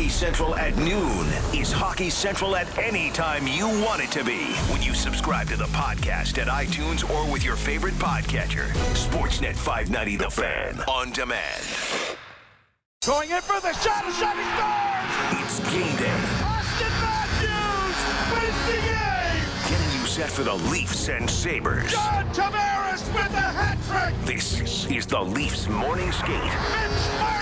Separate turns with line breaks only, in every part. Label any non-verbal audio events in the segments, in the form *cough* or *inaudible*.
Hockey Central at noon is Hockey Central at any time you want it to be when you subscribe to the podcast at iTunes or with your favorite podcatcher. Sportsnet 590 The Fan on demand.
Going in for the shot, a shot, he scores!
It's game day.
Auston Matthews wins the game!
Getting you set for the Leafs and Sabres.
John Tavares with a hat trick!
This is the Leafs Morning Skate
Mitch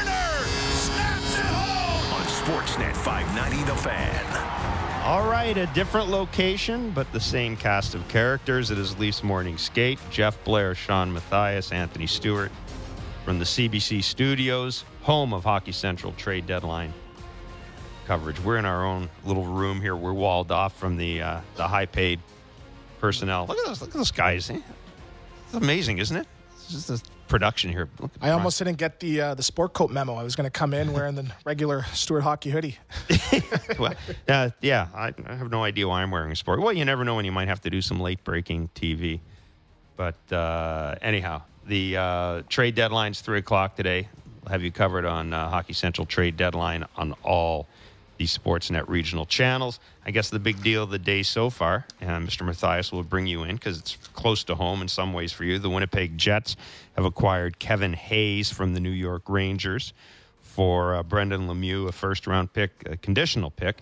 Sportsnet 590 The Fan.
All right, a different location, but the same cast of characters. It is Leafs Morning Skate. Jeff Blair, Shawn Matthias, Anthony Stewart from the CBC studios, home of Hockey Central trade deadline coverage. We're in our own little room here. We're walled off from the uh, the high paid personnel. Look at this! Look at this guys. It's amazing, isn't it? It's just this production here.
I almost didn't get the uh, the sport coat memo. I was going to come in wearing the regular Stewart hockey hoodie. *laughs*
well, uh, yeah, I, I have no idea why I'm wearing a sport. Well, you never know when you might have to do some late breaking TV. But uh, anyhow, the uh, trade deadline's three o'clock today. I'll have you covered on uh, Hockey Central trade deadline on all the Sportsnet regional channels. I guess the big deal of the day so far, and Mr. Matthias will bring you in because it's close to home in some ways for you. The Winnipeg Jets have acquired Kevin Hayes from the New York Rangers for uh, Brendan Lemieux, a first round pick, a conditional pick.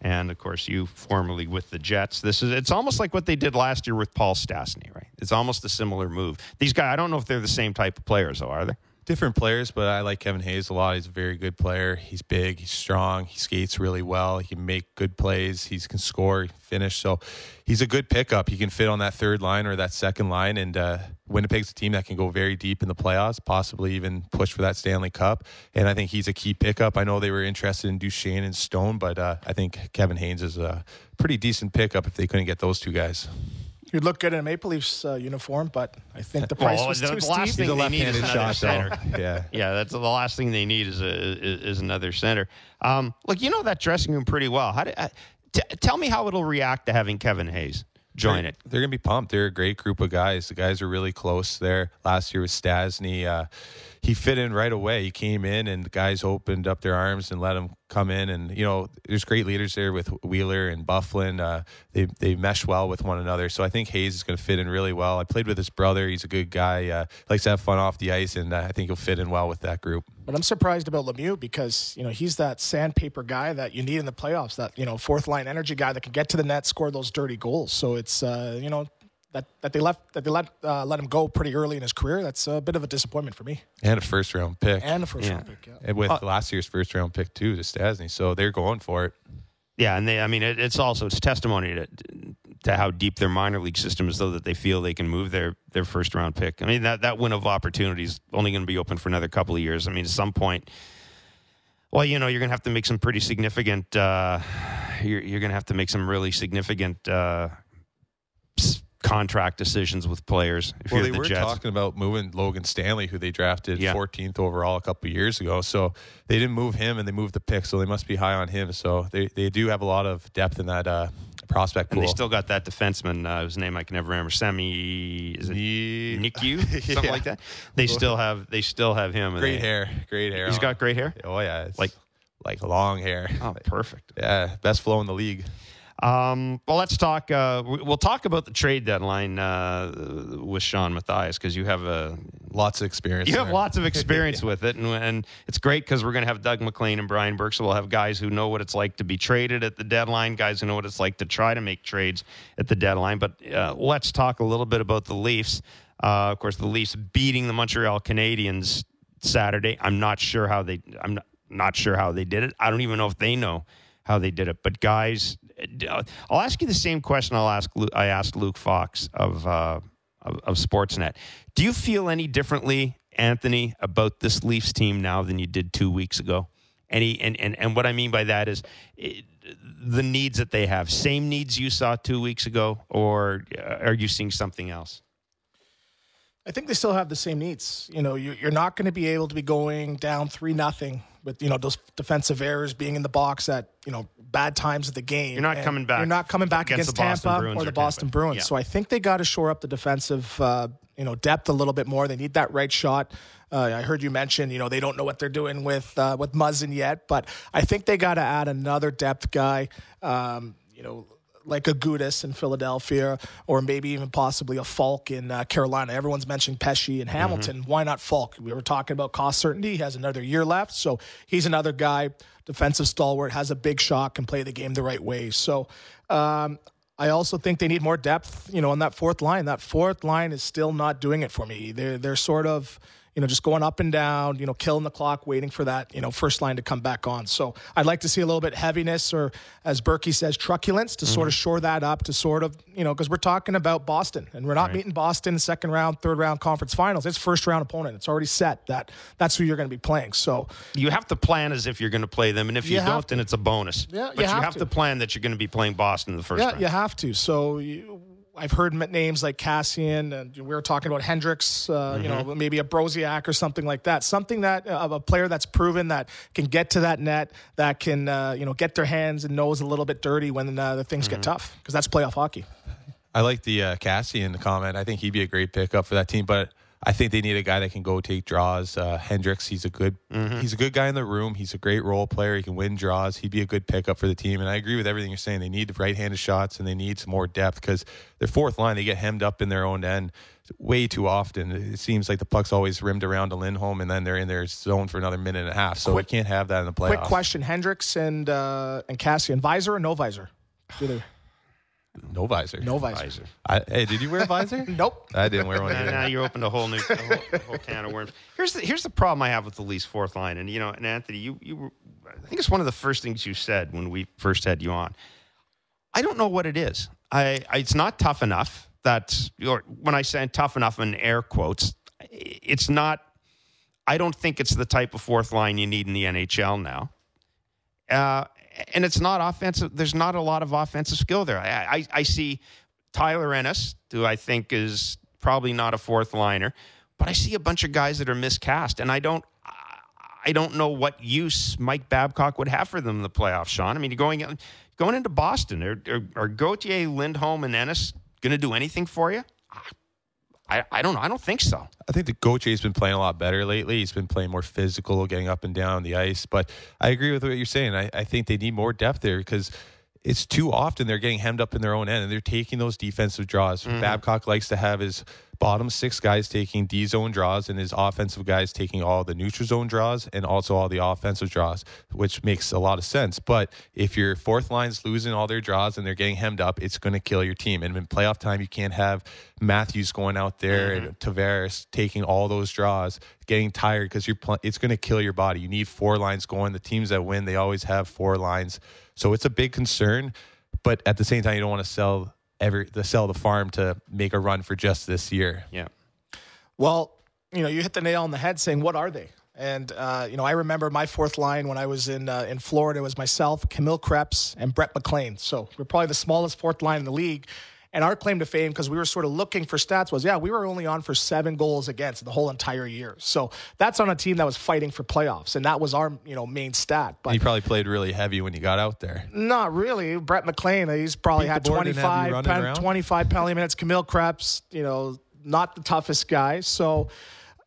And of course, you formerly with the Jets. This is it's almost like what they did last year with Paul Stastny, right? It's almost a similar move. These guys, I don't know if they're the same type of players, though, are they?
Different players, but I like Kevin Hayes a lot. He's a very good player. He's big, he's strong, he skates really well. He can make good plays. He can score, finish. So he's a good pickup. He can fit on that third line or that second line. And uh, Winnipeg's a team that can go very deep in the playoffs, possibly even push for that Stanley Cup. And I think he's a key pickup. I know they were interested in Duchene and Stone, but uh, I think Kevin Hayes is a pretty decent pickup if they couldn't get those two guys.
You'd look good in a Maple Leafs uh, uniform, but I think the *laughs* price
Well,
was
the
too
last
steep.
thing they need is
left-handed
another
shot,
center. *laughs*
Yeah. *laughs*
Yeah, that's the last thing they need is a is, is another center. Um, look, you know that dressing room pretty well. How do, uh, t- tell me how it'll react to having Kevin Hayes join it.
They're going to be pumped. They're a great group of guys. The guys are really close there. Last year with Stastny, uh, he fit in right away. He came in and the guys opened up their arms and let him come in. And, you know, there's great leaders there with Wheeler and Byfuglien. Uh, they, they mesh well with one another. So I think Hayes is going to fit in really well. I played with his brother. He's a good guy. Uh, likes to have fun off the ice. And uh, I think he'll fit in well with that group.
But I'm surprised about Lemieux because you know he's that sandpaper guy that you need in the playoffs. That you know fourth line energy guy that can get to the net, score those dirty goals. So it's uh, you know that, that they left that they let uh, let him go pretty early in his career. That's a bit of a disappointment for me.
And a first round pick.
And the first
Yeah.
round pick. Yeah.
And with last year's first round pick, too, to Stastny. So they're going for it.
Yeah, and they I mean it, it's also it's testimony to to how deep their minor league system is, though that they feel they can move their their first round pick. I mean that that win of opportunity is only going to be open for another couple of years. I mean at some point. Well, you know, you're going to have to make some pretty significant. Uh, you're you're going to have to make some really significant uh, contract decisions with players. If
Well,
you're
they
the
were
Jets.
talking about moving Logan Stanley, who they drafted
Yeah.
14th overall a couple of years ago. So they didn't move him, and they moved the pick. So they must be high on him. So they, they do have a lot of depth in that uh, prospect
and they still got that defenseman uh, whose name I can never remember. Semi is it
Ye-
Niku *laughs* something
Yeah.
like that. They *laughs* still have they still have him.
great
they-
hair, great hair.
He's
on.
got great hair.
Oh yeah,
like
like long hair.
Oh, perfect.
Yeah, best flow in the league.
Um, well, let's talk. Uh, we- we'll talk about the trade deadline uh, with Shawn Matthias because you have a
Lots of experience.
you have lots of *laughs* experience with it, and, and it's great because we're going to have Doug MacLean and Brian Burke, so we'll have guys who know what it's like to be traded at the deadline, guys who know what it's like to try to make trades at the deadline. But uh, let's talk a little bit about the Leafs. Uh, of course, the Leafs beating the Montreal Canadiens Saturday. I'm not sure how they. I'm not, not sure how they did it. I don't even know if they know how they did it. But guys, uh, I'll ask you the same question I'll ask. I asked Luke Fox of, uh, of of Sportsnet. Do you feel any differently, Anthony, about this Leafs team now than you did two weeks ago? Any and and and what I mean by that is. It, the needs that they have, same needs you saw two weeks ago, or uh, are you seeing something else?
I think they still have the same needs. You know, you- you're not going to be able to be going down three nothing with you know those defensive errors being in the box at you know bad times of the game.
You're not
And
coming back
You're not coming back
against
against, Tampa or
or
the
Tampa.
Boston Bruins.
Yeah.
So I think they got to shore up the defensive uh, you know depth a little bit more. They need that right shot. Uh, I heard you mention, you know, they don't know what they're doing with uh, with Muzzin yet, but I think they got to add another depth guy. Um, you know, like a Gudas in Philadelphia, or maybe even possibly a Faulk in uh, Carolina. Everyone's mentioned Pesce and Hamilton. Mm-hmm. Why not Faulk? We were talking about cost certainty. He has another year left, so he's another guy, defensive stalwart, has a big shot, can play the game the right way. So. Um, I also think they need more depth, you know, on that fourth line. That fourth line is still not doing it for me. They're they're sort of you know, just going up and down, you know, killing the clock, waiting for that, you know, first line to come back on. So I'd like to see a little bit heaviness or, as Burkie says, truculence to mm-hmm. sort of shore that up, to sort of, you know, because we're talking about Boston and we're not right. meeting Boston second round, third round conference finals. It's first round opponent. It's already set that that's who you're going to be playing. So
you have to plan as if you're going to play them, and if you, you don't, to. then it's a bonus.
Yeah,
but you
have,
you have to. to. plan that you're going to be playing Boston in the first.
Yeah,
round.
you have to. So. You, I've heard names like Kassian, and we were talking about Hendricks, uh, mm-hmm. you know, mm-hmm. maybe a Brodziak or something like that. Something that uh, a player that's proven that can get to that net, that can uh, you know get their hands and nose a little bit dirty when uh, the things mm-hmm. get tough, because that's playoff hockey.
I like the uh, Kassian comment. I think he'd be a great pickup for that team, but I think they need a guy that can go take draws. Uh, Hendricks, he's a good mm-hmm. he's a good guy in the room. He's a great role player. He can win draws. He'd be a good pickup for the team. And I agree with everything you're saying. They need right-handed shots and they need some more depth because their fourth line they get hemmed up in their own end way too often. It seems like the puck's always rimmed around to Lindholm and then they're in their zone for another minute and a half. So quick, we can't have that in the playoffs.
Quick question: Hendricks and uh, and Kassian, visor or no visor? Do they?
No visor.
No visor.
I, hey, did you wear a visor? *laughs*
nope.
I didn't wear one.
Either. now you opened a whole new a whole, whole, *laughs* can of worms. Here's the here's the problem I have with the Leafs fourth line, and you know, and Anthony, you you, were, I think it's one of the first things you said when we first had you on. I don't know what it is. I, I it's not tough enough. That or when I say tough enough in air quotes, it's not. I don't think it's the type of fourth line you need in the NHL now. Uh, and it's not offensive. There's not a lot of offensive skill there. I, I, I see Tyler Ennis, who I think is probably not a fourth liner, but I see a bunch of guys that are miscast, and I don't. I don't know what use Mike Babcock would have for them in the playoffs, Shawn. I mean, going going into Boston, are, are, are Gauthier, Lindholm, and Ennis going to do anything for you? I, I don't know. I don't think so.
I think the Gauthier has been playing a lot better lately. He's been playing more physical, getting up and down the ice. But I agree with what you're saying. I, I think they need more depth there because it's too often they're getting hemmed up in their own end and they're taking those defensive draws. Mm-hmm. Babcock likes to have his bottom six guys taking D zone draws and his offensive guys taking all the neutral zone draws and also all the offensive draws, which makes a lot of sense. But if your fourth line's losing all their draws and they're getting hemmed up, it's going to kill your team. And in playoff time, you can't have Matthews going out there mm-hmm. and Tavares taking all those draws, getting tired because you're pl- it's going to kill your body. You need four lines going. The teams that win, they always have four lines. So it's a big concern. But at the same time, you don't want to sell ever to sell the farm to make a run for just this year.
Yeah.
Well, you know, you hit the nail on the head saying, what are they? And uh, you know, I remember my fourth line when I was in uh, in Florida. Was myself, Kamil Kreps, and Brett McLean. So we're probably the smallest fourth line in the league. And our claim to fame, because we were sort of looking for stats, was yeah, we were only on for seven goals against the whole entire year. So that's on a team that was fighting for playoffs, and that was our you know main stat.
But you probably played really heavy when you got out there.
Not really. Brett McLean, he's probably Beat had 25, pen, 25 penalty minutes. Kamil Kreps, you know, not the toughest guy. So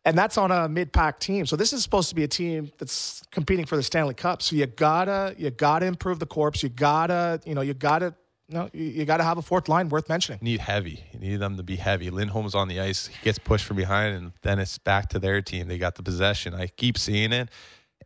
and that's on a mid-pack team. So this is supposed to be a team that's competing for the Stanley Cup. So you gotta you gotta improve the corps. You gotta you know you gotta no, you, you got to have a fourth line worth mentioning.
You need heavy. You need them to be heavy. Lindholm's on the ice. He gets pushed from behind, and then it's back to their team. They got the possession. I keep seeing it.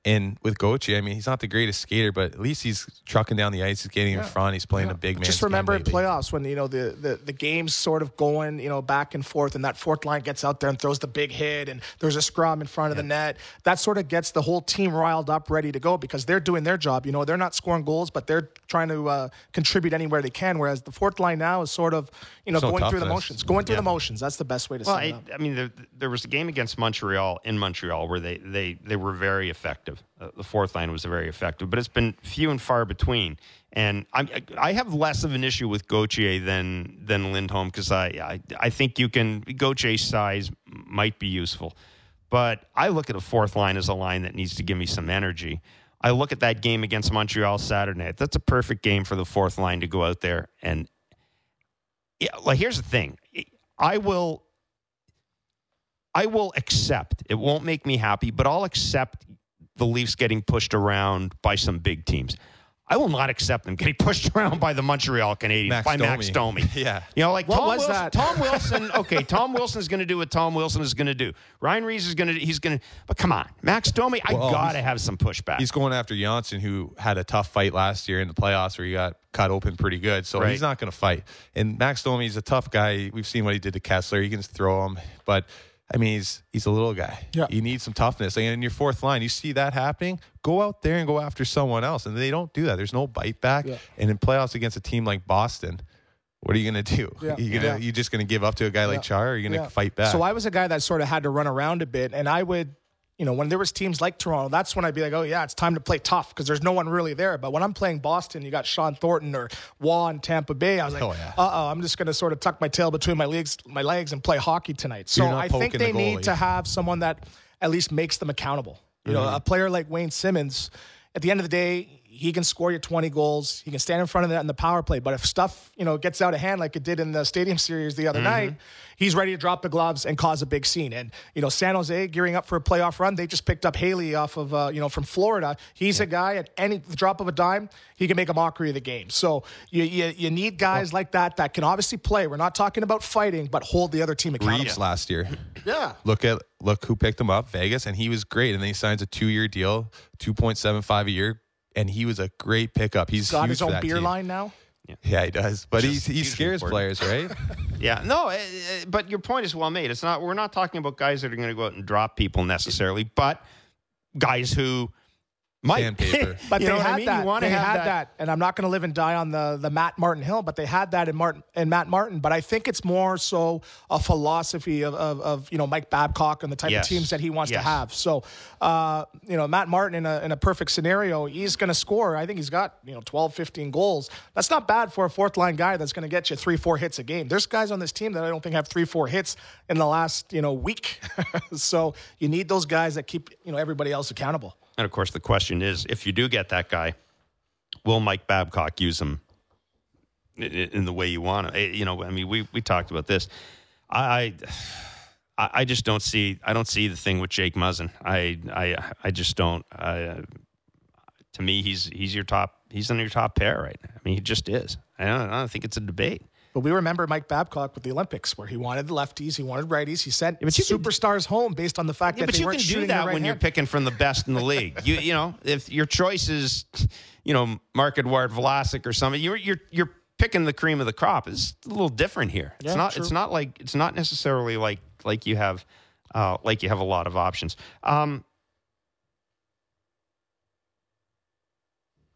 And with Gauthier, I mean, he's not the greatest skater, but at least he's trucking down the ice. He's getting yeah. in front. He's playing yeah. a big man.
Just remember in playoffs when you know the, the the game's sort of going you know back and forth, and that fourth line gets out there and throws the big hit, and there's a scrum in front of yeah. the net. That sort of gets the whole team riled up, ready to go because they're doing their job. You know, they're not scoring goals, but they're trying to uh, contribute anywhere they can. Whereas the fourth line now is sort of you know going through the motions, going through the motions. That's the best way to well,
say it. I, I mean, there, there was a game against Montreal in Montreal where they they they were very effective. Uh, the fourth line was very effective, but it's been few and far between. And I'm, I have less of an issue with Gauthier than than Lindholm because I, I I think you can Gauthier's size might be useful, but I look at a fourth line as a line that needs to give me some energy. I look at that game against Montreal Saturday. That's a perfect game for the fourth line to go out there and yeah. Like here's the thing, I will I will accept. It won't make me happy, but I'll accept the Leafs getting pushed around by some big teams. I will not accept them getting *laughs* pushed around by the Montreal Canadiens
Max
by
Domi.
Max Domi. *laughs*
Yeah.
you know, like
What
Tom
was
Wilson.
that?
Tom *laughs* Wilson. Okay, Tom Wilson is going to do what Tom Wilson is going to do. Ryan Reaves is going to. He's going to. But come on, Max Domi. I
Well,
got to have some pushback.
He's going after Janssen, who had a tough fight last year in the playoffs where he got cut open pretty good. So
Right.
he's not going to fight. And Max Domi, is a tough guy. We've seen what he did to Kessler. He can throw him. But, I mean, he's he's a little guy.
Yeah.
You need some toughness. And in your fourth line, you see that happening, go out there and go after someone else. And they don't do that. There's no bite back.
Yeah.
And in playoffs against a team like Boston, what are you going to do?
Yeah. *laughs*
You gonna,
Yeah.
You just going to give up to a guy like. Char or are you going to fight back?
So I was a guy that sort of had to run around a bit, and I would, you know, when there was teams like Toronto, that's when I'd be like, oh yeah, it's time to play tough because there's no one really there. But when I'm playing Boston, you got Shawn Thornton or Waugh in Tampa Bay. I was like,
Oh, yeah.
uh oh, I'm just going to sort of tuck my tail between my legs, my legs, and play hockey tonight. So I think they
the
need to have someone that at least makes them accountable. You know,
Mm-hmm.
a player like Wayne Simmonds, at the end of the day, he can score you 20 goals. He can stand in front of that in the power play. But if stuff, you know, gets out of hand like it did in the Stadium Series the other night, he's ready to drop the gloves and cause a big scene. And you know, San Jose gearing up for a playoff run. They just picked up Haley off of uh, you know from Florida. He's a guy at any the drop of a dime, he can make a mockery of the game. So you you, you need guys like that that can obviously play. We're not talking about fighting, but hold the other team accountable.
Reaves last year.
Yeah.
Look at look who picked him up, Vegas, and he was great. And then he signs a two year deal, two point seven five a year, and he was a great pickup. He's
Got
huge
his
for
own
that
beer
team.
line now.
Yeah, he does. But he's, he
hugely
scares
important.
players, right? *laughs*
Yeah, no, eh, eh, but your point is well made. It's not. We're not talking about guys that are going to go out and drop people necessarily, but guys who might.
Sandpaper. *laughs*
But
You
they had
I mean?
that.
You
they
have
had
that-
that. and I'm not going to live and die on the the Matt Martin hill, but they had that in Martin and Matt Martin. But I think it's more so a philosophy of of, of you know Mike Babcock and the type
Yes.
of teams that he wants
Yes.
to have. So uh, you know Matt Martin in a in a perfect scenario, he's going to score. I think he's got you know 12, 15 goals. That's not bad for a fourth line guy that's going to get you three, four hits a game. There's guys on this team that I don't think have three, four hits in the last you know week. *laughs* so you need those guys that keep you know everybody else accountable.
And of course, the question is, if you do get that guy, will Mike Babcock use him in the way you want him? You know, I mean, we we talked about this. I. I I just don't see. I don't see the thing with Jake Muzzin. I I I just don't. I, to me, he's he's your top. He's in your top pair right now. I mean, he just is. I don't, I don't think it's a debate.
But we remember Mike Babcock with the Olympics, where he wanted the lefties, he wanted righties, he sent
but you can-
superstars home based on the fact
Yeah,
that
but you can do that
right
when you're picking from the best in the league. *laughs* You you know, if your choice is, you know, Marc-Edouard Vlasic or something, you're you're you're picking the cream of the crop. It's a little different here. It's
Yeah,
not.
true.
It's not like it's not necessarily like like you have uh, like you have a lot of options. Um,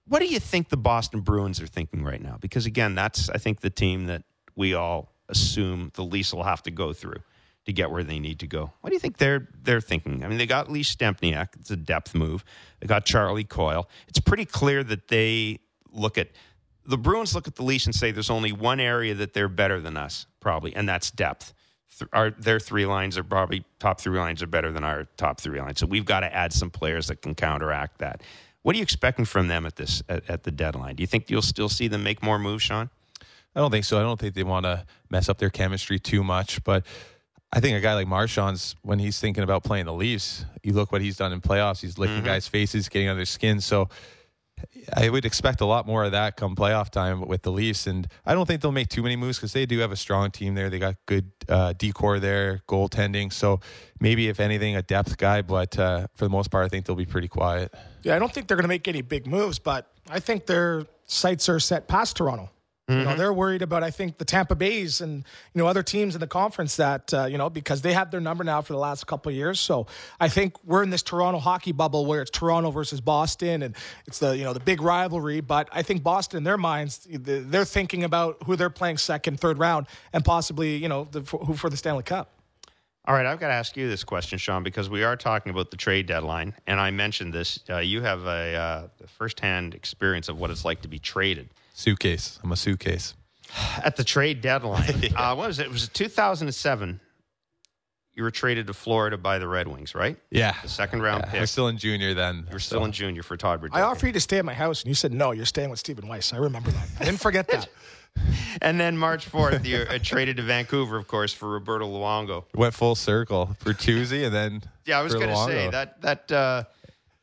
what do you think the Boston Bruins are thinking right now? Because again, that's I think the team that we all assume the Leafs will have to go through to get where they need to go. What do you think they're they're thinking? I mean, they got Lee Stempniak. It's a depth move. They got Charlie Coyle. It's pretty clear that they look at the Bruins look at the Leafs and say there's only one area that they're better than us, probably, and that's depth. Th- Our, their three lines are probably top three lines are better than our top three lines. So we've got to add some players that can counteract that. What are you expecting from them at this at, at the deadline? Do you think you'll still see them make more moves, Shawn?
I don't think so. I don't think they want to mess up their chemistry too much. But I think a guy like Marchand's, when he's thinking about playing the Leafs, you look what he's done in playoffs. He's licking guys' faces, getting under their skin. So I would expect a lot more of that come playoff time with the Leafs. And I don't think they'll make too many moves because they do have a strong team there. They got good uh, decor there, goaltending. So maybe, if anything, a depth guy. But uh, for the most part, I think they'll be pretty quiet.
Yeah, I don't think they're going to make any big moves, but I think their sights are set past Toronto. You
Mm-hmm.
know, they're worried about I think the Tampa Bays and you know other teams in the conference that uh, you know because they have their number now for the last couple of years. So I think we're in this Toronto hockey bubble where it's Toronto versus Boston and it's the you know the big rivalry. But I think Boston, in their minds, they're thinking about who they're playing second, third round, and possibly you know the, who for the Stanley Cup.
All right, I've got to ask you this question, Shawn, because we are talking about the trade deadline, and I mentioned this. Uh, you have a uh, firsthand experience of what it's like to be traded
Suitcase. I'm a suitcase. *sighs*
at the trade deadline. *laughs* uh, what was it? It was 2007. you were traded to Florida by the Red Wings, right?
Yeah.
The second round
Yeah, I
pick.
was still in junior then.
you were still in junior for Todd Bridget.
I offered you to stay at my house, and you said no. You're staying with Stephen Weiss. I remember that. I didn't forget that. *laughs*
And then March 4th, you uh, traded to Vancouver, of course, for Roberto Luongo.
Went full circle for Tuesday and then.
Yeah, I was going to say that that uh,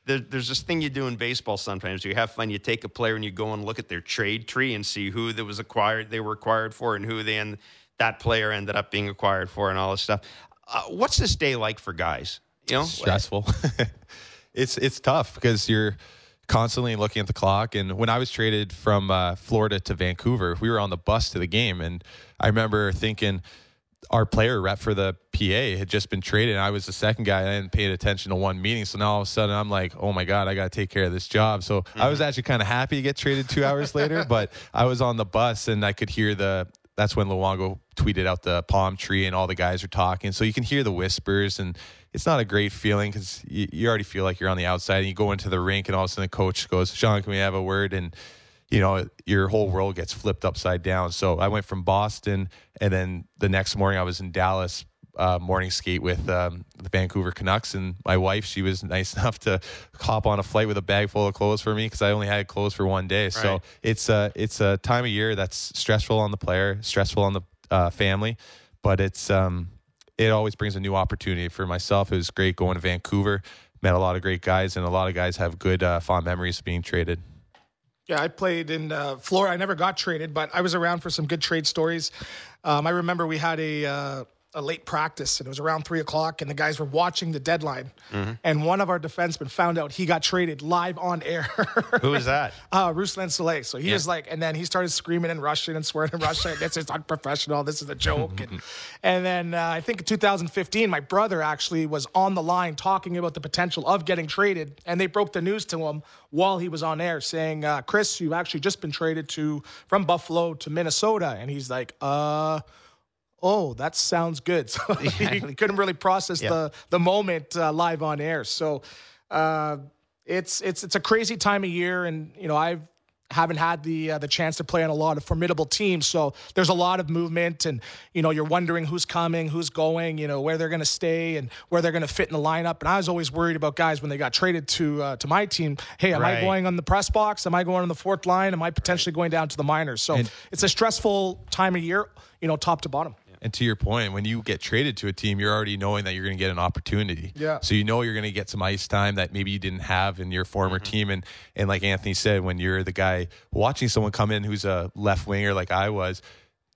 there, there's this thing you do in baseball sometimes. You have fun. You take a player and you go and look at their trade tree and see who that was acquired, they were acquired for, and who they end, that player ended up being acquired for, and all this stuff. Uh, what's this day like for guys? You know,
stressful. *laughs* it's it's tough because you're constantly looking at the clock. And when I was traded from uh, Florida to Vancouver, we were on the bus to the game, and I remember thinking our player rep for the PA had just been traded. And I was the second guy. I hadn't paid attention to one meeting, so now all of a sudden I'm like, oh my god, I got to take care of this job. So I was mm-hmm. actually kind of happy to get traded two hours later, *laughs* but I was on the bus and I could hear the. That's when Luongo tweeted out the palm tree and all the guys are talking. So you can hear the whispers and it's not a great feeling because you, you already feel like you're on the outside and you go into the rink and all of a sudden the coach goes, Shawn, can we have a word? And you know, your whole world gets flipped upside down. So I went from Boston, and then the next morning I was in Dallas uh, morning skate with um, the Vancouver Canucks. And my wife, she was nice *laughs* enough to hop on a flight with a bag full of clothes for me because I only had clothes for one day. So it's a it's a time of year that's stressful on the player, stressful on the uh, family, but it's um, it always brings a new opportunity for myself. It was great going to Vancouver. Met a lot of great guys, and a lot of guys have good uh, fond memories of being traded.
Yeah, I played in uh, Florida. I never got traded, but I was around for some good trade stories. Um, I remember we had a uh, a late practice, and it was around three o'clock, and the guys were watching the deadline. And one of our defensemen found out he got traded live on air. *laughs*
who is that?
uh, Ruslan Salei. So he was like, and then he started screaming in Russian and swearing in Russian. this is unprofessional. This is a joke. *laughs* and, and then uh, I think in 2015, my brother actually was on the line talking about the potential of getting traded, and they broke the news to him while he was on air, saying, uh, "Chris, you've actually just been traded to from Buffalo to Minnesota," and he's like, "Uh." Oh, that sounds good. *laughs* So *laughs* he couldn't really process the the moment uh, live on air. So uh, it's it's it's a crazy time of year, and you know I've haven't had the uh, the chance to play on a lot of formidable teams. So there's a lot of movement, and you know you're wondering who's coming, who's going, you know where they're going to stay, and where they're going to fit in the lineup. And I was always worried about guys when they got traded to uh, to my team. Hey, am
Right.
I going on the press box? Am I going on the fourth line? Am I potentially going down to the minors? So it's a stressful time of year, you know, top to bottom.
And to your point, when you get traded to a team, you're already knowing that you're going to get an opportunity.
Yeah.
So you know you're going to get some ice time that maybe you didn't have in your former team. And and like Anthony said, when you're the guy watching someone come in who's a left winger like I was,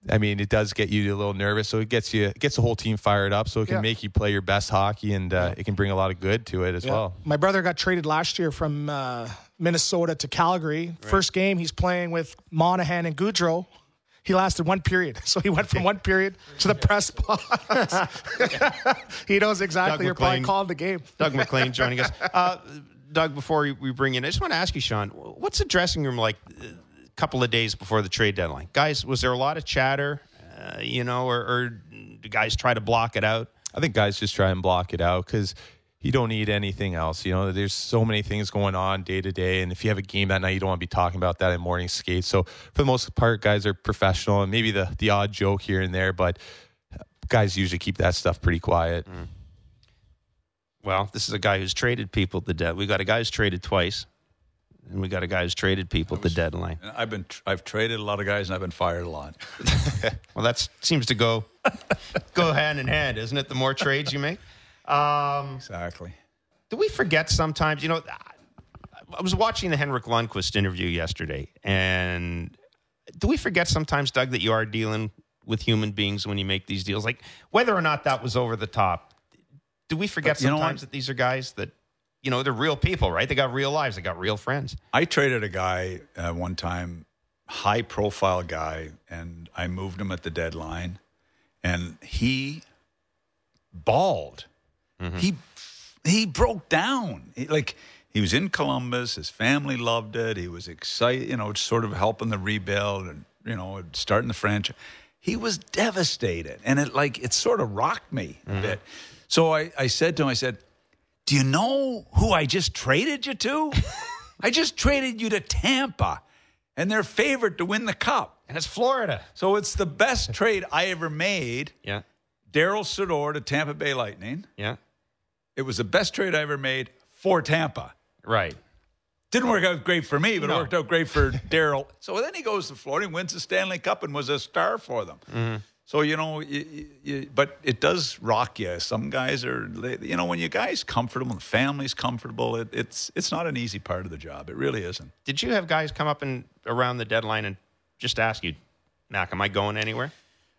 I mean, it does get you a little nervous. So it gets you it gets the whole team fired up. So it can
Yeah.
make you play your best hockey, and uh, it can bring a lot of good to it as well.
My brother got traded last year from uh, Minnesota to Calgary. First game, he's playing with Monahan and Gaudreau. He lasted one period, *laughs* so he went from one period to the press box. *laughs* he knows exactly.
Doug
You're probably
MacLean.
calling the game.
Doug MacLean joining us. *laughs* Uh, Doug, before we- we bring in, I just want to ask you, Shawn, what's the dressing room like a couple of days before the trade deadline? Guys, was there a lot of chatter, uh, you know, or, or do guys try to block it out?
I think guys just try and block it out because you don't need anything else. You know, there's so many things going on day to day, and if you have a game that night, you don't want to be talking about that in morning skate. So for the most part, guys are professional, and maybe the the odd joke here and there, but uh, guys usually keep that stuff pretty quiet. Mm.
Well, this is a guy who's traded people at the dead. We got a guy who's traded twice, and we got a guy who's traded people at the deadline.
I've been I've traded a lot of guys and I've been fired a lot. *laughs*
Well, that seems to go go hand in hand, isn't it? The more trades you make. *laughs* Um,
Exactly.
do we forget sometimes? You know, I was watching the Henrik Lundqvist interview yesterday, and do we forget sometimes, Doug, that you are dealing with human beings when you make these deals? Like whether or not that was over the top. Do we forget
But you know
sometimes that these are guys that, you know, they're real people, right? They got real lives, they got real friends.
I traded a guy uh, one time, high profile guy, and I moved him at the deadline, and he bawled. He he broke down. He, like he was in Columbus, his family loved it. He was excited, you know, sort of helping the rebuild and you know starting the franchise. He was devastated, and it like it sort of rocked me a mm-hmm. bit. So I, I said to him, I said, "Do you know who I just traded you to? *laughs* I just traded you to Tampa, and they're favored to win the cup.
And it's Florida.
So it's the best trade I ever made."
Yeah.
Darryl Sydor to Tampa Bay Lightning.
Yeah.
It was the best trade I ever made for Tampa.
Right.
Didn't work out great for me, but
No.
it worked out great for *laughs* Darryl. So then he goes to Florida and wins the Stanley Cup and was a star for them.
Mm-hmm.
So you know, you, you, you- but it does rock you. Some guys are, you know, when you guys comfortable, and the family's comfortable. It, it's it's not an easy part of the job. It really isn't.
Did you have guys come up and around the deadline and just ask you, Mac, am I going anywhere?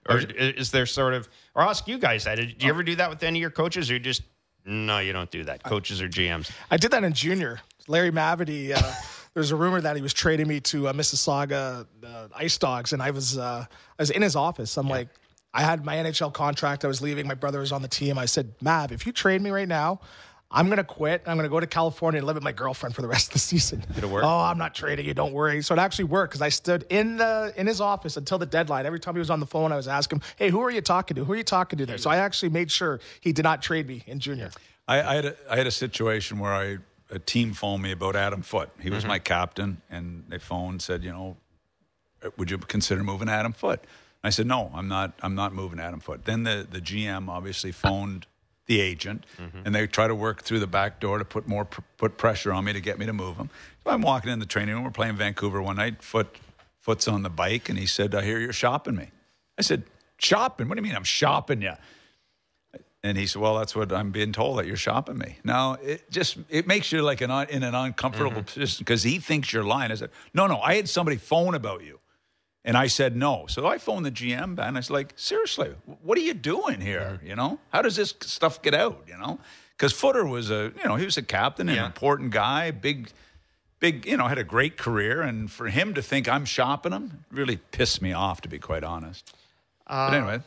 Or is, there sort of, or ask you guys that. Did you ever do that with any of your coaches, or you just no, you don't do that, coaches or GMs?
I did that in junior. Larry Mavety. Uh, *laughs* there's a rumor that he was trading me to uh, Mississauga uh, Ice Dogs, and I was uh, I was in his office. I'm like, I had my NHL contract. I was leaving. My brother was on the team. I said, Mav, if you trade me right now. I'm gonna quit. I'm gonna go to California and live with my girlfriend for the rest of the season. *laughs*
Did it work?
Oh, I'm not trading you. Don't worry. So it actually worked because I stood in the in his office until the deadline. Every time he was on the phone, I was asking him, "Hey, who are you talking to? Who are you talking to there?" So I actually made sure he did not trade me in junior.
I, I had a, I had a situation where I a team phoned me about Adam Foote. He was mm-hmm. my captain, and they phoned and said, you know, would you consider moving Adam Foote? I said, no, I'm not. I'm not moving Adam Foote. Then the the GM obviously phoned the agent, mm-hmm. and they try to work through the back door to put more pr- put pressure on me to get me to move him. So I'm walking in the training room. We're playing Vancouver one night. Foot Foot's on the bike, and he said, I hear you're shopping me. I said, shopping? What do you mean I'm shopping you? And he said, "Well, that's what I'm being told that you're shopping me." Now, it just it makes you like an in an uncomfortable mm-hmm. position because he thinks you're lying. I said, "No, no, I had somebody phone about you," and I said no. So I phoned the GM back and I was like, "Seriously, what are you doing here? Mm-hmm. You know, how does this stuff get out? You know?" Because Footer was a you know he was a captain, an
Yeah.
important guy, big. Big, you know, had a great career, and for him to think I'm shopping him really pissed me off, to be quite honest. but uh, anyway,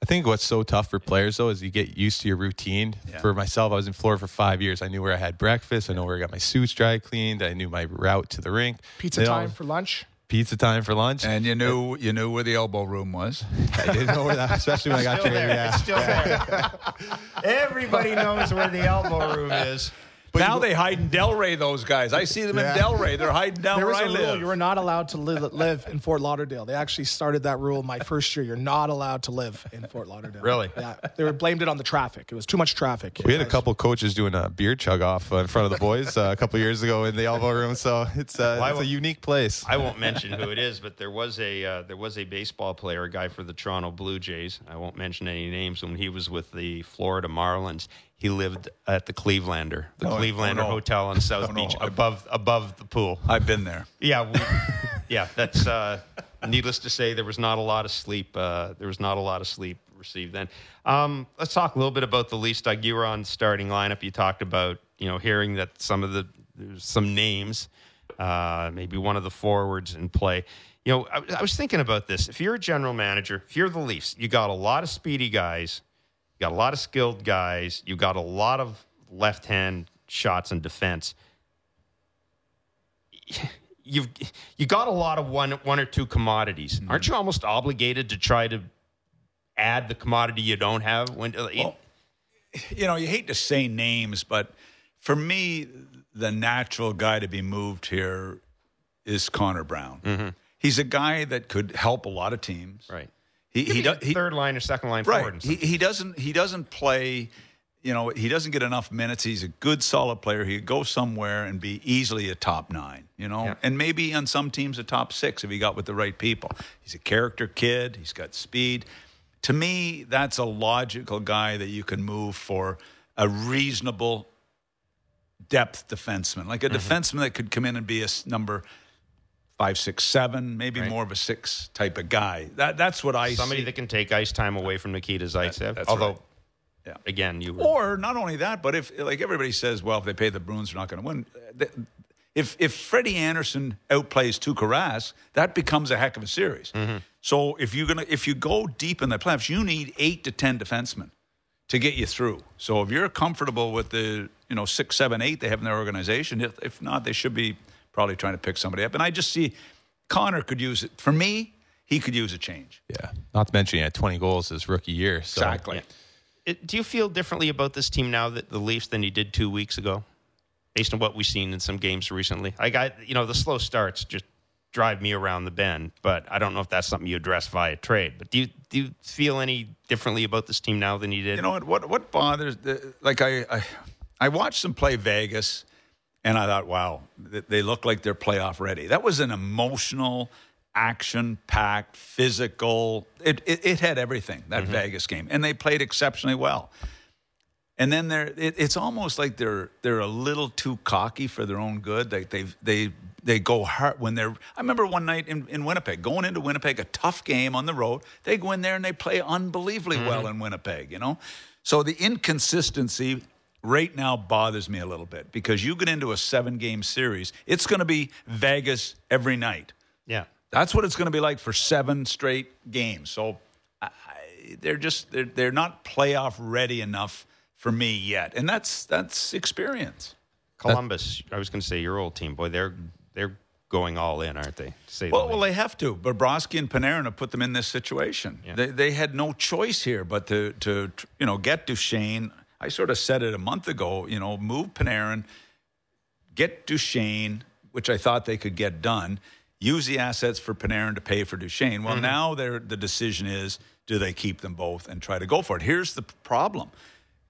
I think what's so tough for players though is you get used to your routine. For myself, I was in Florida for five years. I knew where I had breakfast. I know where I got my suits dry cleaned. I knew my route to the rink.
Pizza
You know,
time for lunch.
Pizza time for lunch.
and you knew you knew where the elbow room was. *laughs*
I didn't know where that, especially when I got
Still
traded.
there.
Yeah.
It's still there. *laughs* Everybody knows where the elbow room is.
Now they hide in Delray. Those guys, I see them
Yeah.
in Delray. They're hiding down
There
where
was
I
a rule you were not allowed to live, live in Fort Lauderdale. They actually started that rule my first year. You're not allowed to live in Fort Lauderdale.
Really?
Yeah. They were blamed it on the traffic. It was too much traffic.
We had a couple coaches doing a beer chug off in front of the boys uh, a couple years ago in the elbow room. So it's, uh,
Why
it's a unique place.
I won't mention who it is, but there was a uh, there was a baseball player, a guy for the Toronto Blue Jays. I won't mention any names. When he was with the Florida Marlins, he lived at the Clevelander, the
Oh,
Clevelander
oh, no.
Hotel on South
Oh, no.
Beach, above above the pool.
I've been there.
Yeah, we, yeah. That's uh, needless to say, there was not a lot of sleep. Uh, there was not a lot of sleep received then. Um, let's talk a little bit about the Leafs. Doug, you were on starting lineup. You talked about you know hearing that some of the some names, uh, maybe one of the forwards in play. You know, I, I was thinking about this. If you're a general manager, if you're the Leafs, you got a lot of speedy guys, you got a lot of skilled guys, you got a lot of left hand shots and defense *laughs* you've you got a lot of one one or two commodities. Aren't you almost obligated to try to add the commodity you don't have? When uh,
Well, you know, you hate to say names, but for me, the natural guy to be moved here is Connor Brown. He's a guy that could help a lot of teams.
right,
He, he, does. He,
third line or second line forward.
right.
and
He, he doesn't. He doesn't play. You know, he doesn't get enough minutes. He's a good, solid player. He could go somewhere and be easily a top nine. You know,
Yeah.
and maybe on some teams a top six if he got with the right people. He's a character kid. He's got speed. To me, that's a logical guy that you can move for a reasonable depth defenseman, like a
Mm-hmm.
defenseman that could come in and be a number five, six, seven, maybe
Right.
more of a six type of guy. That that's what I see.
Somebody
see.
that can take ice time away from Nikita Zaitsev.
that's
Although,
right. Yeah.
again, you were,
Or not only that, but if like everybody says, well, if they pay the Bruins, they're not going to win. If if Freddie Andersen outplays Tuukka Rask, that becomes a heck of a series. Mm-hmm. So if you're gonna if you go deep in the playoffs, you need eight to ten defensemen to get you through. So if you're comfortable with the you know six, seven, eight they have in their organization, if, if not, they should be probably trying to pick somebody up. And I just see Connor could use it. For me, he could use a change.
Yeah. Not to mention he had 20 goals his rookie year. So
Exactly.
Yeah. It- do you feel differently about this team now that the Leafs than you did two weeks ago, based on what we've seen in some games recently? I got you know the slow starts just drive me around the bend. But I don't know if that's something you address via trade. But do you do you feel any differently about this team now than you did?
You know what? What what bothers? The, like I, I I watched them play Vegas, and I thought, wow, they look like they're playoff ready. That was an emotional, action-packed, physical. It it, it had everything that mm-hmm. Vegas game, and they played exceptionally well. And then they're it, it's almost like they're they're a little too cocky for their own good. They they they they go hard when they're. I remember one night in, in Winnipeg, going into Winnipeg, a tough game on the road. They go in there and they play unbelievably mm-hmm. well in Winnipeg. You know, so the inconsistency right now bothers me a little bit because you get into a seven game series, it's going to be Vegas every night.
yeah.
That's what it's going to be like for seven straight games. So I, they're just they're, they're not playoff ready enough for me yet, and that's that's experience.
Columbus. I was going to say your old team, boy. They're they're going all in, aren't they? Say the
Well, well, they have to. Bobrovsky and Panarin have put them in this situation.
Yeah.
They they had no choice here but to to you know get Duchene. I sort of said it a month ago. You know, move Panarin, get Duchene, which I thought they could get done. Use the assets for Panarin to pay for Duchene. Well, mm-hmm. now they're, the decision is do they keep them both and try to go for it? Here's the problem: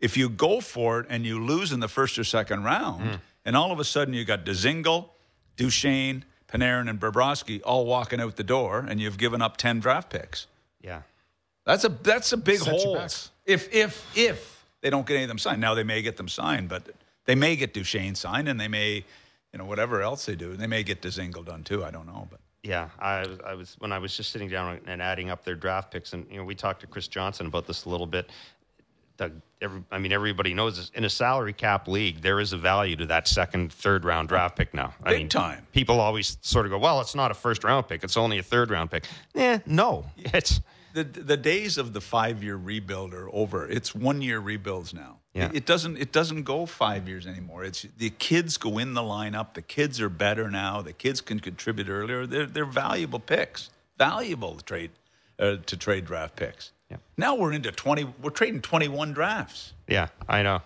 if you go for it and you lose in the first or second round, mm. and all of a sudden you got Dzingel, Duchene, Panarin, and Bobrovsky all walking out the door, and you've given up ten draft picks.
yeah.
That's a that's a big hole. If if if they don't get any of them signed, now they may get them signed, but they may get Duchene signed, and they may, you know, whatever else they do, they may get Dzingel done too. I don't know, but
Yeah, I, was- I was when I was just sitting down and adding up their draft picks, and you know, we talked to Chris Johnson about this a little bit. Doug, every, I mean, everybody knows this. In a salary cap league, there is a value to that second, third round draft pick now. I
Big
mean,
time.
People always sort of go, "Well, it's not a first round pick; it's only a third round pick." Yeah, no, it's
the the days of the five year rebuild are over. It's one year rebuilds now.
Yeah.
It, it doesn't it doesn't go five years anymore. It's the kids go in the lineup. The kids are better now. The kids can contribute earlier. They're they're valuable picks. Valuable to trade uh, to trade draft picks.
Yeah.
Now we're into twenty. We're trading twenty one drafts.
yeah, I know.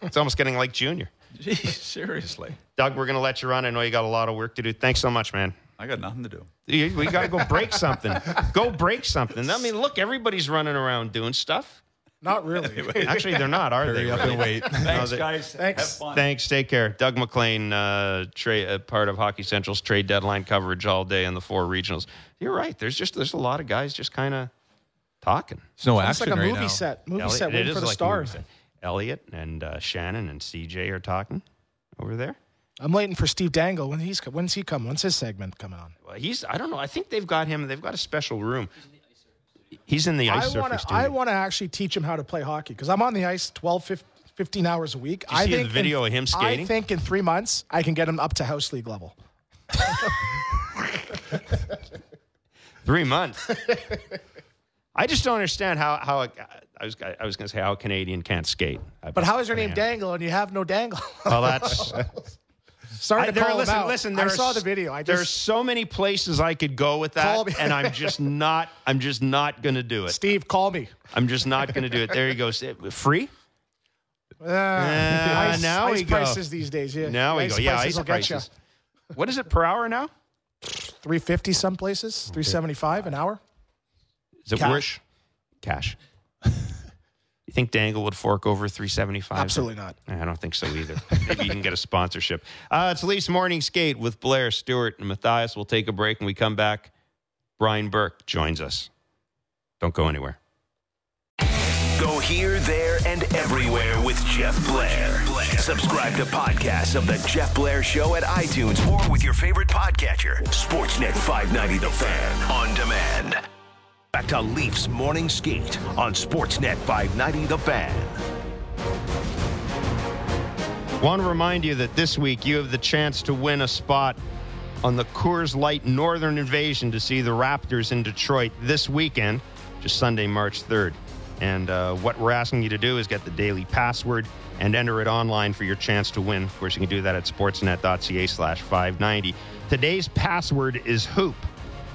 it's almost getting like junior.
Jeez, *laughs* seriously.
Doug, we're going to let you run. I know you got a lot of work to do. Thanks so much, man.
I got nothing to do.
You- We got to go break something. Go break something. I mean, look, everybody's running around doing stuff.
Not really. *laughs*
Actually, they're not, are they?
Hurry up and wait. *laughs*
Thanks,
they-
guys.
Thanks.
Have fun.
Thanks. Take care. Doug MacLean, uh, tra- uh, part of Hockey Central's trade deadline coverage all day in the four regionals. You're right. There's just there's a lot of guys just kind of talking.
There's no
It's
action
like a
right
movie
now.
set. Movie
Elliotte-
set
it
waiting
is
for the
like a movie
stars.
set. Elliotte and uh, Shannon and CJ are talking over there.
I'm waiting for Steve Dangle. When he's when's he come? When's his segment coming on?
Well, he's I don't know. I think they've got him. They've got a special room. He's in the
I
ice
want to. I want to actually teach him how to play hockey because I'm on the ice 12, 15, 15 hours a week.
you
I
see the
think in-
video of him skating?
I think in three months I can get him up to house league level. *laughs*
Three months. I just don't understand how how uh, I was I was going to say how a Canadian can't skate.
But how is your name Dangle and you have no Dangle?
Well, that's *laughs*
Starting
I,
to
there,
call
listen, listen.
I
There
saw the video. I
there's
just
so many places I could go with that, and I'm just *laughs* not. I'm just not going to do it.
Steve, call me.
I'm just not going to do it. There you go. Free?
Uh,
Uh,
ice,
now
ice
we go.
prices these days. Yeah.
Now we
ice
go. Yeah,
prices
ice
will get you
prices. What is it per hour now?
350 some places, 375 an hour.
Is it
Cash.
worth cash? You think Dangle would fork over 375?
Absolutely not.
I don't think so either. Maybe you can get a sponsorship. *laughs* Uh, it's Leafs Morning Skate with Blair, Stewart, and Matthias. We'll take a break and we come back. Brian Burke joins us. Don't go anywhere.
Go here, there, and everywhere with Jeff Blair. Subscribe to podcasts of The Jeff Blair Show at iTunes or with your favorite podcatcher. Sportsnet 590 The Fan on demand. Back to Leafs Morning Skate on Sportsnet 590 The Fan.
Want to remind you that this week you have the chance to win a spot on the Coors Light Northern Invasion to see the Raptors in Detroit this weekend, just Sunday, March 3rd. And uh, what we're asking you to do is get the daily password and enter it online for your chance to win. Of course, you can do that at sportsnet.ca slash 590. Today's password is hoop.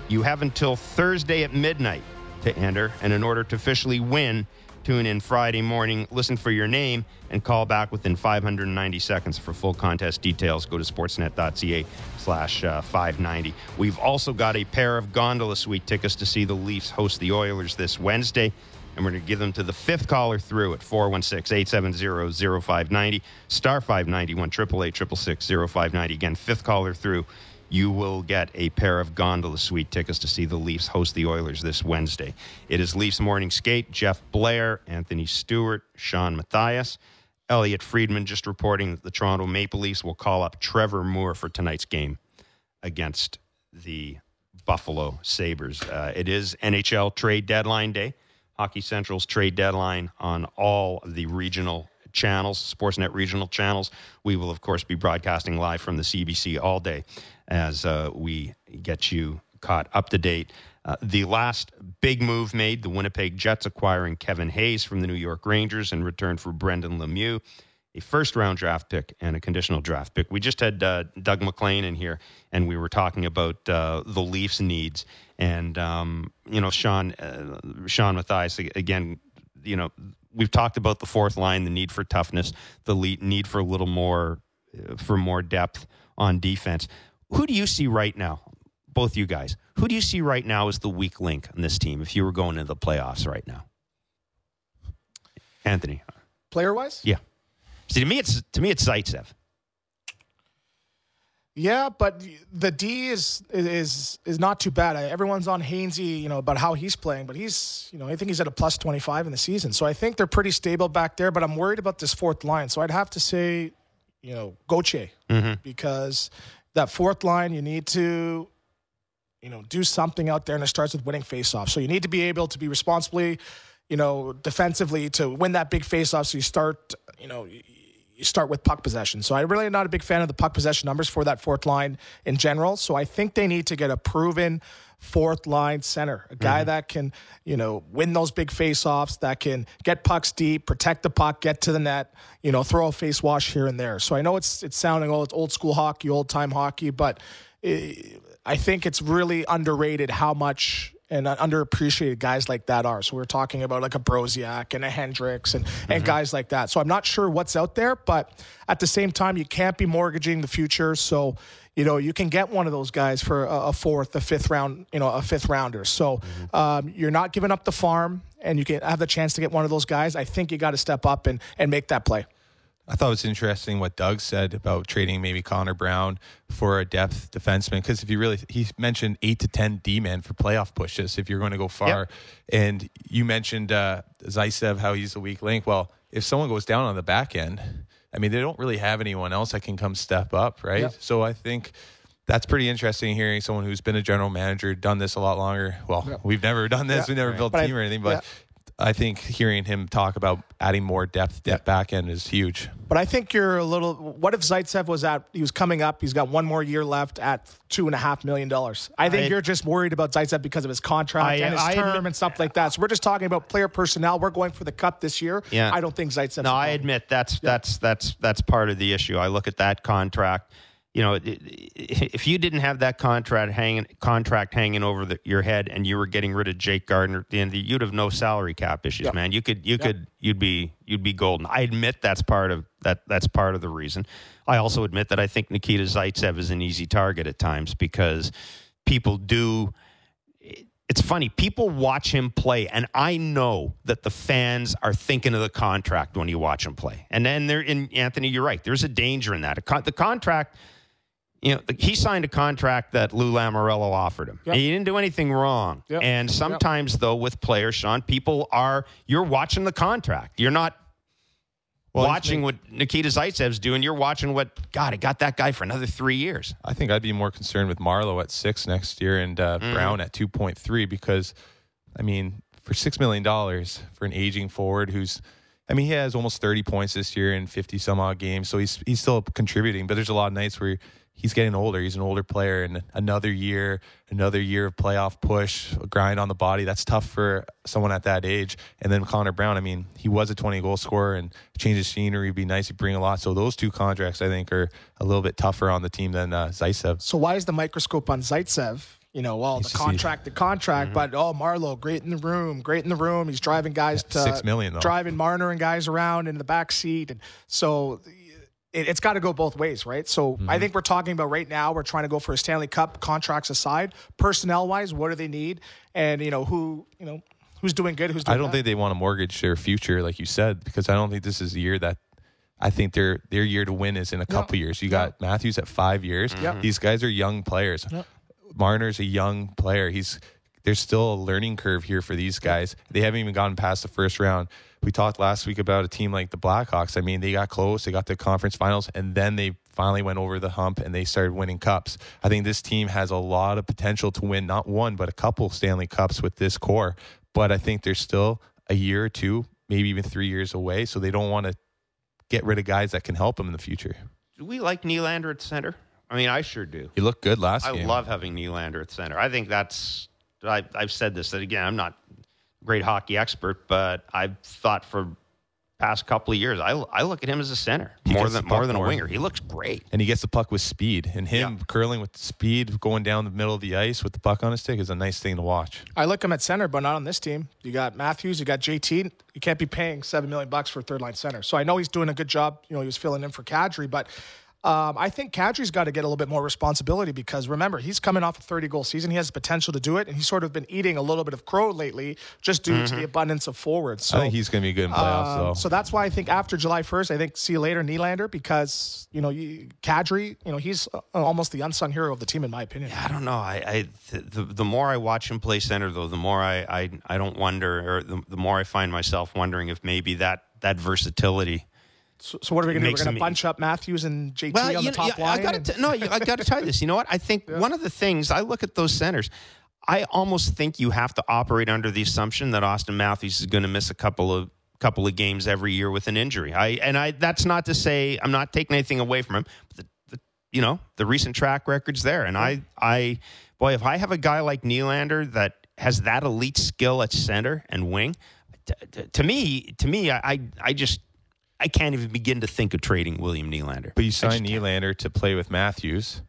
You have until Thursday at midnight to enter, and in order to officially win, Tune in Friday morning, listen for your name, and call back within 590 seconds for full contest details. Go to sportsnet.ca slash uh, 590. We've also got a pair of gondola suite tickets to see the Leafs host the Oilers this Wednesday. And we're going to give them to the fifth caller through at 416 870 0590, star 591 888 0590. Again, fifth caller through you will get a pair of gondola suite tickets to see the Leafs host the Oilers this Wednesday. It is Leafs Morning Skate, Jeff Blair, Anthony Stewart, Shawn Matthias. Elliotte Friedman just reporting that the Toronto Maple Leafs will call up Trevor Moore for tonight's game against the Buffalo Sabres. Uh, it is NHL trade deadline day. Hockey Central's trade deadline on all the regional channels, Sportsnet regional channels. We will, of course, be broadcasting live from the CBC all day as uh, we get you caught up to date. Uh, the last big move made, the Winnipeg Jets acquiring Kevin Hayes from the New York Rangers in return for Brendan Lemieux, a first round draft pick and a conditional draft pick. We just had uh, Doug MacLean in here, and we were talking about uh, the Leafs' needs. And, um, you know, Shawn, uh, Shawn Matthias, again, you know, we've talked about the fourth line, the need for toughness, the need for a little more, uh, for more depth on defense. Who do you see right now, both you guys? Who do you see right now as the weak link in this team if you were going into the playoffs right now? Anthony,
player wise,
yeah. See, to me, it's to me, it's Zaitsev.
Yeah, but the D is is is not too bad. Everyone's on Hainsey, you know, about how he's playing, but he's, you know, I think he's at a plus twenty five in the season. So I think they're pretty stable back there. But I'm worried about this fourth line. So I'd have to say, you know, Gauthier mm-hmm. because that fourth line, you need to, you know, do something out there, and it starts with winning faceoffs. So you need to be able to be responsibly, you know, defensively to win that big faceoff. So you start, you know, start with puck possession. So I really am not a big fan of the puck possession numbers for that fourth line in general. So I think they need to get a proven fourth line center, a guy mm-hmm. that can, you know, win those big faceoffs, that can get pucks deep, protect the puck, get to the net, you know, throw a face wash here and there. So I know it's it's sounding old, old school hockey, old time hockey, but it, eh, I think it's really underrated how much and underappreciated guys like that are. So we're talking about like a Brodziak and a Hendricks and, mm-hmm. and guys like that. So I'm not sure what's out there, but at the same time, you can't be mortgaging the future. So you know, you can get one of those guys for a, a fourth, a fifth round, you know, a fifth rounder. So mm-hmm. um, you're not giving up the farm, and you can have the chance to get one of those guys. I think you got to step up and and make that play.
I thought it was interesting what Doug said about trading maybe Connor Brown for a depth defenseman because if you really he mentioned eight to ten D men for playoff pushes if you're going to go far, yep. and you mentioned uh, Zaitsev how he's a weak link. Well, if someone goes down on the back end, I mean, they don't really have anyone else that can come step up, right? Yep. So I think that's pretty interesting hearing someone who's been a general manager, done this a lot longer. Well, we've never done this, we've never right. built a team I, or anything, but I think hearing him talk about adding more depth depth back end is huge.
But I think you're a little. What if Zaitsev was at? He was coming up. He's got one more year left at two and a half million dollars. I think I, you're just worried about Zaitsev because of his contract I, and his I, term and stuff like that. So we're just talking about player personnel. We're going for the cup this year. Yeah. I don't think Zaitsev.
No, I admit that's yeah. that's that's that's part of the issue. I look at that contract you know, if you didn't have that contract hanging contract hanging over the, your head, and you were getting rid of Jake Gardiner at the end, the, you'd have no salary cap issues, yep. man. You could, you yep. could, you'd be, you'd be golden. I admit that's part of that. That's part of the reason. I also admit that I think Nikita Zaitsev is an easy target at times because people do. It's funny. People watch him play, and I know that the fans are thinking of the contract when you watch him play. And then there, in Anthony, you're right. There's a danger in that. The contract you know, he signed a contract that Lou Lamoriello offered him. Yep. He didn't do anything wrong. Yep. And sometimes, yep. though, with players, Shawn, people are, you're watching the contract. You're not well, watching what Nikita Zaitsev's doing. You're watching what, God, I got that guy for another three years.
I think I'd be more concerned with Marleau at six next year and uh, mm. Brown at 2.3 because, I mean, for $6 million for an aging forward who's, I mean, he has almost 30 points this year in 50 some odd games, so he's he's still contributing. But there's a lot of nights where he's getting older. He's an older player, and another year, another year of playoff push, grind on the body. That's tough for someone at that age. And then Connor Brown, I mean, he was a 20 goal scorer, and change of scenery would be nice to bring a lot. So those two contracts, I think, are a little bit tougher on the team than uh, Zaitsev.
So why is the microscope on Zaitsev? you know, well, the contract, the contract, but oh, Marleau, great in the room, great in the room. He's driving guys to
six million, though.
driving Marner and guys around in the back seat, and so it, it's got to go both ways, right? So
Mm-hmm.
I think we're talking about right now. We're trying to go for a Stanley Cup. Contracts aside, personnel wise, what do they need, and you know who, you know, who's doing good, who's doing
I don't
bad.
think they want to mortgage their future, like you said, because I don't think this is the year that. I think their their year to win is in a couple years. You got Matthews at five years.
Yep.
These guys are young players. Marner's a young player. He's there's still a learning curve here for these guys. They haven't even gotten past the first round. We talked last week about a team like the Blackhawks. I mean, they got close, they got to conference finals, and then they finally went over the hump and they started winning cups. I think this team has a lot of potential to win not one but a couple Stanley Cups with this core. But I think they're still a year or two, maybe even three years away. So they don't want to get rid of guys that can help them in the future.
Do we like Nylander at center? I mean, I sure do.
He looked good last
I
game.
love having Nylander at center. I think that's. I, I've said this that again. I'm not great hockey expert, but I've thought for past couple of years, I, I look at him as a center
He
more than more than a
more.
winger. He looks great.
and he gets the puck with speed. And him
Yeah.
curling with speed, going down the middle of the ice with the puck on his stick is a nice thing to watch.
I look him at center, but not on this team. You got Matthews, you got JT. You can't be paying seven million bucks for a third line center. So I know he's doing a good job. You know, he was filling in for Kadri, but um, I think Kadri's got to get a little bit more responsibility because remember he's coming off a 30 goal season. He has the potential to do it, and he's sort of been eating a little bit of crow lately just due to the abundance of forwards. So
I think he's going to be good in playoffs,
um,
though.
so that's why I think after July 1st, I think see you later Nylander because you know you, Kadri, you know he's uh, almost the unsung hero of the team in my opinion.
Yeah, I don't know. I, I th- the, the more I watch him play center, though, the more I, I, I don't wonder, or the, the more I find myself wondering if maybe that that versatility.
So, so what are we going to do? We're going to bunch up Matthews and JT on
you
the
know,
top
yeah,
line.
I got to no, I got to tell you this. You know what? I think *laughs* one of the things I look at those centers. I almost think you have to operate under the assumption that Auston Matthews is going to miss a couple of couple of games every year with an injury. I and I that's not to say I'm not taking anything away from him. But the, the, you know the recent track record's there, and I I boy if I have a guy like Nylander that has that elite skill at center and wing, t- t- to me to me I I, I just. I can't even begin to think of trading William Nylander.
But you
I
sign
just can't.
To play with Matthews,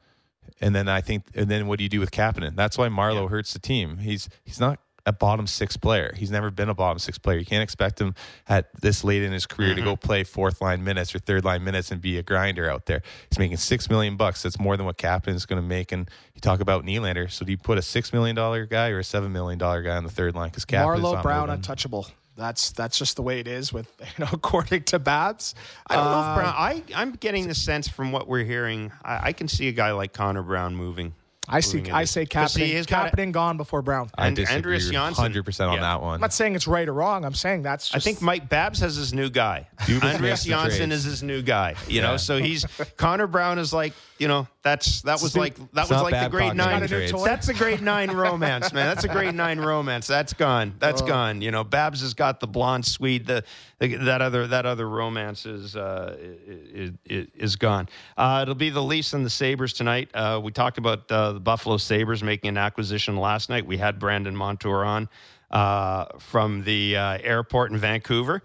and then I think, and then what do you do with Kapanen? That's why Marleau hurts the team. He's he's not a bottom six player. He's never been a bottom six player. You can't expect him at this late in his career to go
Mm-hmm.
play fourth line minutes or third line minutes and be a grinder out there. He's making six million bucks. That's more than what Kapanen is going to make. And you talk about Nylander. So do you put a six million dollar guy or a seven million dollar guy on the third line? Because
Marleau Brown untouchable. That's that's just the way it is with *laughs* you know according to Babs.
I don't know if Brown. Um, I I'm getting the sense from what we're hearing. I, I can see a guy like Connor Brown moving.
I see. I say
But see,
Kapanen.
he's got a-
Kapanen gone before Brown.
I
And-
disagree
Andreas Johnsson.
hundred percent on
Yeah.
that one.
I'm not saying it's right or wrong. I'm saying that's.
I think Mike Babs has his new guy.
Dubas
Andreas
Johnsson
is his new guy. You
Yeah.
know, so he's Connor Brown is like you know that's that was like that
It's
was like the
bad
grade nine.
Got a new toy?
That's a grade nine romance, man. That's a grade nine romance. That's gone. That's oh. gone. You know, Babs has got the blonde Swede. The, the that other that other romance is uh, is, is, gone. Uh, it'll be the Leafs and the Sabres tonight. Uh, we talked about uh, the Buffalo Sabres making an acquisition last night. We had Brandon Montour on uh, from the uh, airport in Vancouver.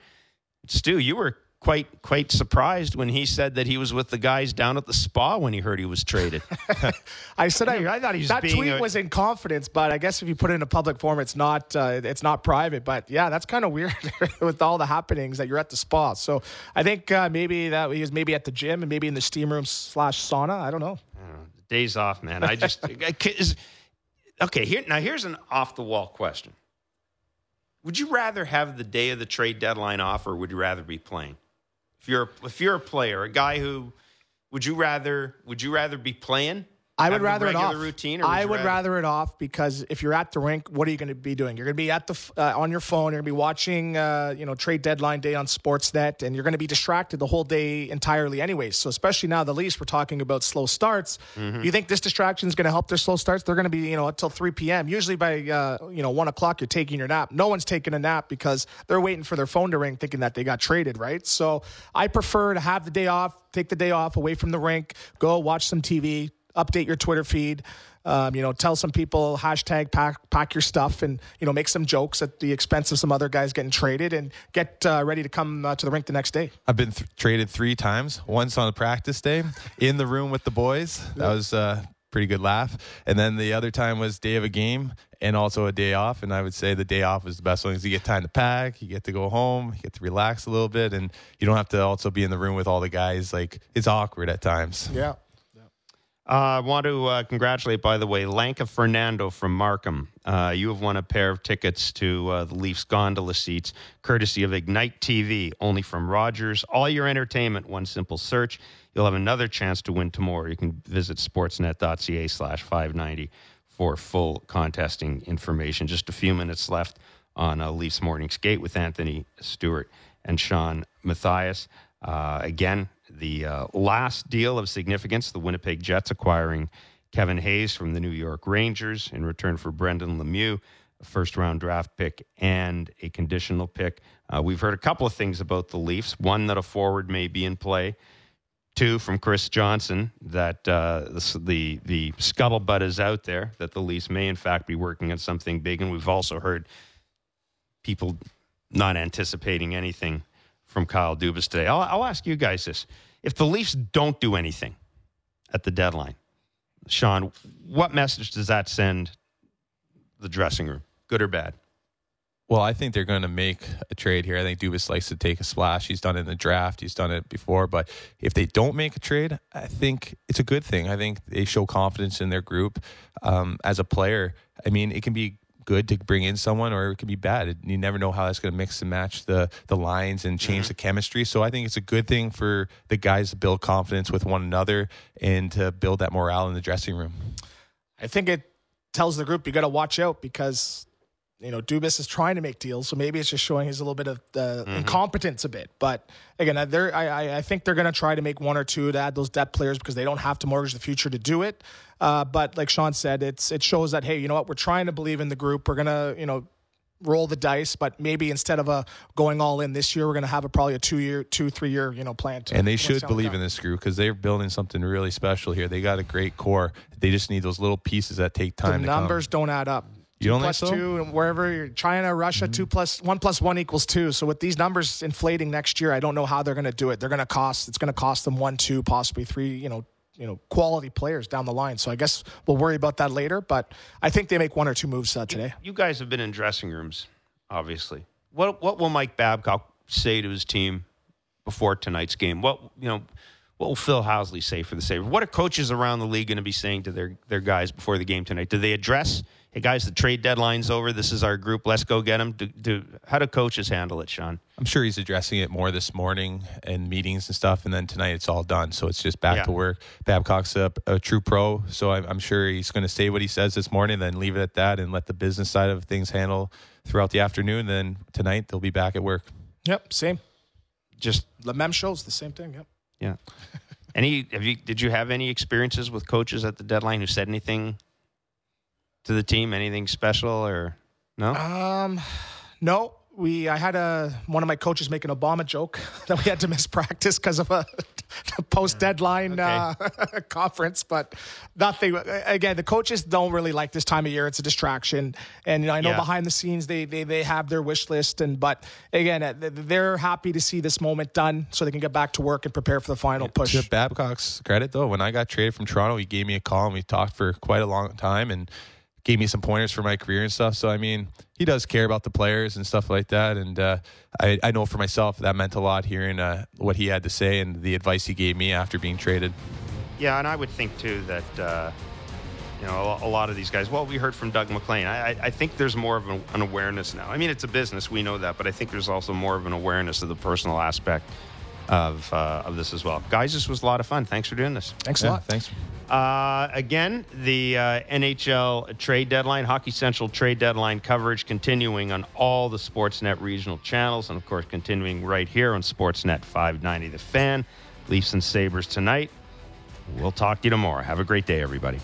Stu, you were quite quite surprised when he said that he was with the guys down at the spa when he heard he was traded. *laughs*
I said I,
I thought he was
that
being
tweet
a-
was in confidence, but I guess if you put it in a public form, it's not uh, it's not private. But yeah, that's kind of weird *laughs* with all the happenings that you're at the spa. So I think uh, maybe that he was maybe at the gym and maybe in the steam room slash sauna. I don't know.
Days off, man. I just *laughs* I- is- okay. Here now, here's an off the wall question: Would you rather have the day of the trade deadline off, or would you rather be playing? If you're if you're a player, a guy who would you rather would you rather be playing?
I would rather it off.
routine,
I would rather it off because if you're at the rink, what are you going to be doing? You're going to be at the uh, on your phone. You're going to be watching, uh, you know, trade deadline day on Sportsnet, and you're going to be distracted the whole day entirely, anyways. So especially now, the Leafs, we're talking about slow starts.
Mm-hmm.
You think this distraction is going to help their slow starts? They're going to be, you know, until 3 p.m. Usually by, uh, you know, one o'clock, you're taking your nap. No one's taking a nap because they're waiting for their phone to ring, thinking that they got traded, right? So I prefer to have the day off, take the day off away from the rink, go watch some TV, update your Twitter feed. Um, you know, tell some people hashtag pack pack your stuff, and you know, make some jokes at the expense of some other guys getting traded, and get uh, ready to come uh, to the rink the next day.
I've been th- traded three times. Once on a practice day, in the room with the boys. That was uh, pretty good laugh. And then the other time was day of a game and also a day off. And I would say the day off was the best one because you get time to pack, you get to go home, you get to relax a little bit, and you don't have to also be in the room with all the guys. Like it's awkward at times.
Yeah.
Uh, I want to uh, congratulate, by the way, Lanka Fernando from Markham. Uh, you have won a pair of tickets to the Leafs gondola seats, courtesy of Ignite TV, only from Rogers. All your entertainment, one simple search. You'll have another chance to win tomorrow. You can visit sportsnet.ca slash 590 for full contesting information. Just a few minutes left on uh, Leafs Morning Skate with Anthony Stewart and Shawn Matthias. Uh, again, the uh, last deal of significance, the Winnipeg Jets acquiring Kevin Hayes from the New York Rangers in return for Brendan Lemieux, a first round draft pick and a conditional pick. Uh, we've heard a couple of things about the Leafs. One, that a forward may be in play. Two, from Chris Johnston, that uh, the, the scuttlebutt is out there, that the Leafs may, in fact, be working on something big. And we've also heard people not anticipating anything from Kyle Dubas today. I'll, I'll ask you guys this. If the Leafs don't do anything at the deadline, Shawn, what message does that send the dressing room, good or bad?
Well, I think they're going to make a trade here. I think Dubas likes to take a splash. He's done it in the draft. He's done it before. But if they don't make a trade, I think it's a good thing. I think they show confidence in their group um, as a player. I mean, it can be good to bring in someone or it could be bad. You never know how that's going to mix and match the the lines and change mm-hmm. the chemistry. So I think it's a good thing for the guys to build confidence with one another and to build that morale in the dressing room.
I think it tells the group you got to watch out because you know, Dubas is trying to make deals, so maybe it's just showing his a little bit of uh, mm-hmm. incompetence a bit. But again, they're, I, I think they're going to try to make one or two to add those depth players because they don't have to mortgage the future to do it. Uh, but like Shawn said, it's it shows that hey, you know what, we're trying to believe in the group. We're gonna, you know, roll the dice, but maybe instead of a going all in this year, we're going to have a probably a two year, two three year, you know, plan.
and they should believe in this group because they're building something really special here. They got a great core. They just need those little pieces that take time.
The numbers
come.
don't add up.
You don't
plus
think so?
two, and wherever you're China, Russia, mm-hmm. two plus one plus one equals two. So with these numbers inflating next year, I don't know how they're going to do it. They're going to cost. It's going to cost them one, two, possibly three. You know, you know, quality players down the line. So I guess we'll worry about that later. But I think they make one or two moves uh, today.
You, you guys have been in dressing rooms, obviously. What what will Mike Babcock say to his team before tonight's game? What you know what will Phil Housley say for the Sabres? What are coaches around the league going to be saying to their, their guys before the game tonight? Do they address, hey, guys, the trade deadline's over. This is our group. Let's go get them. Do, do, how do coaches handle it, Shawn?
I'm sure he's addressing it more this morning in meetings and stuff. And then tonight it's all done. So it's just back yeah. to work. Babcock's a, a true pro. So I'm, I'm sure he's going to say what he says this morning, then leave it at that and let the business side of things handle throughout the afternoon. Then tonight they'll be back at work.
Yep, same.
Just
the mem shows the same thing. Yep.
Yeah. Any have you did you have any experiences with coaches at the deadline who said anything to the team, anything special or no?
Um no we I had a one of my coaches make an Obama joke *laughs* that we had to miss practice because of a, a *laughs* post deadline okay. uh, *laughs* conference, but nothing. Again, the coaches don't really like this time of year. It's a distraction, and you know, I know yeah. behind the scenes they, they they have their wish list, and but again, uh, they're happy to see this moment done so they can get back to work and prepare for the final push.
To Babcock's credit, though, when I got traded from Toronto, he gave me a call and we talked for quite a long time, and gave me some pointers for my career and stuff. So I mean, he does care about the players and stuff like that. And uh, I, I know for myself that meant a lot hearing uh, what he had to say and the advice he gave me after being traded.
Yeah, and I would think too that uh, you know a, lot of these guys. Well, we heard from Doug MacLean. I, I think there's more of an awareness now. I mean, it's a business, we know that, but I think there's also more of an awareness of the personal aspect of uh, of this as well. Guys, this was a lot of fun. Thanks for doing this.
Thanks a lot.
Thanks.
Uh, again, the uh, NHL trade deadline, Hockey Central trade deadline coverage continuing on all the Sportsnet regional channels, and of course, continuing right here on Sportsnet 590 The Fan. Leafs and Sabres tonight. We'll talk to you tomorrow. Have a great day, everybody.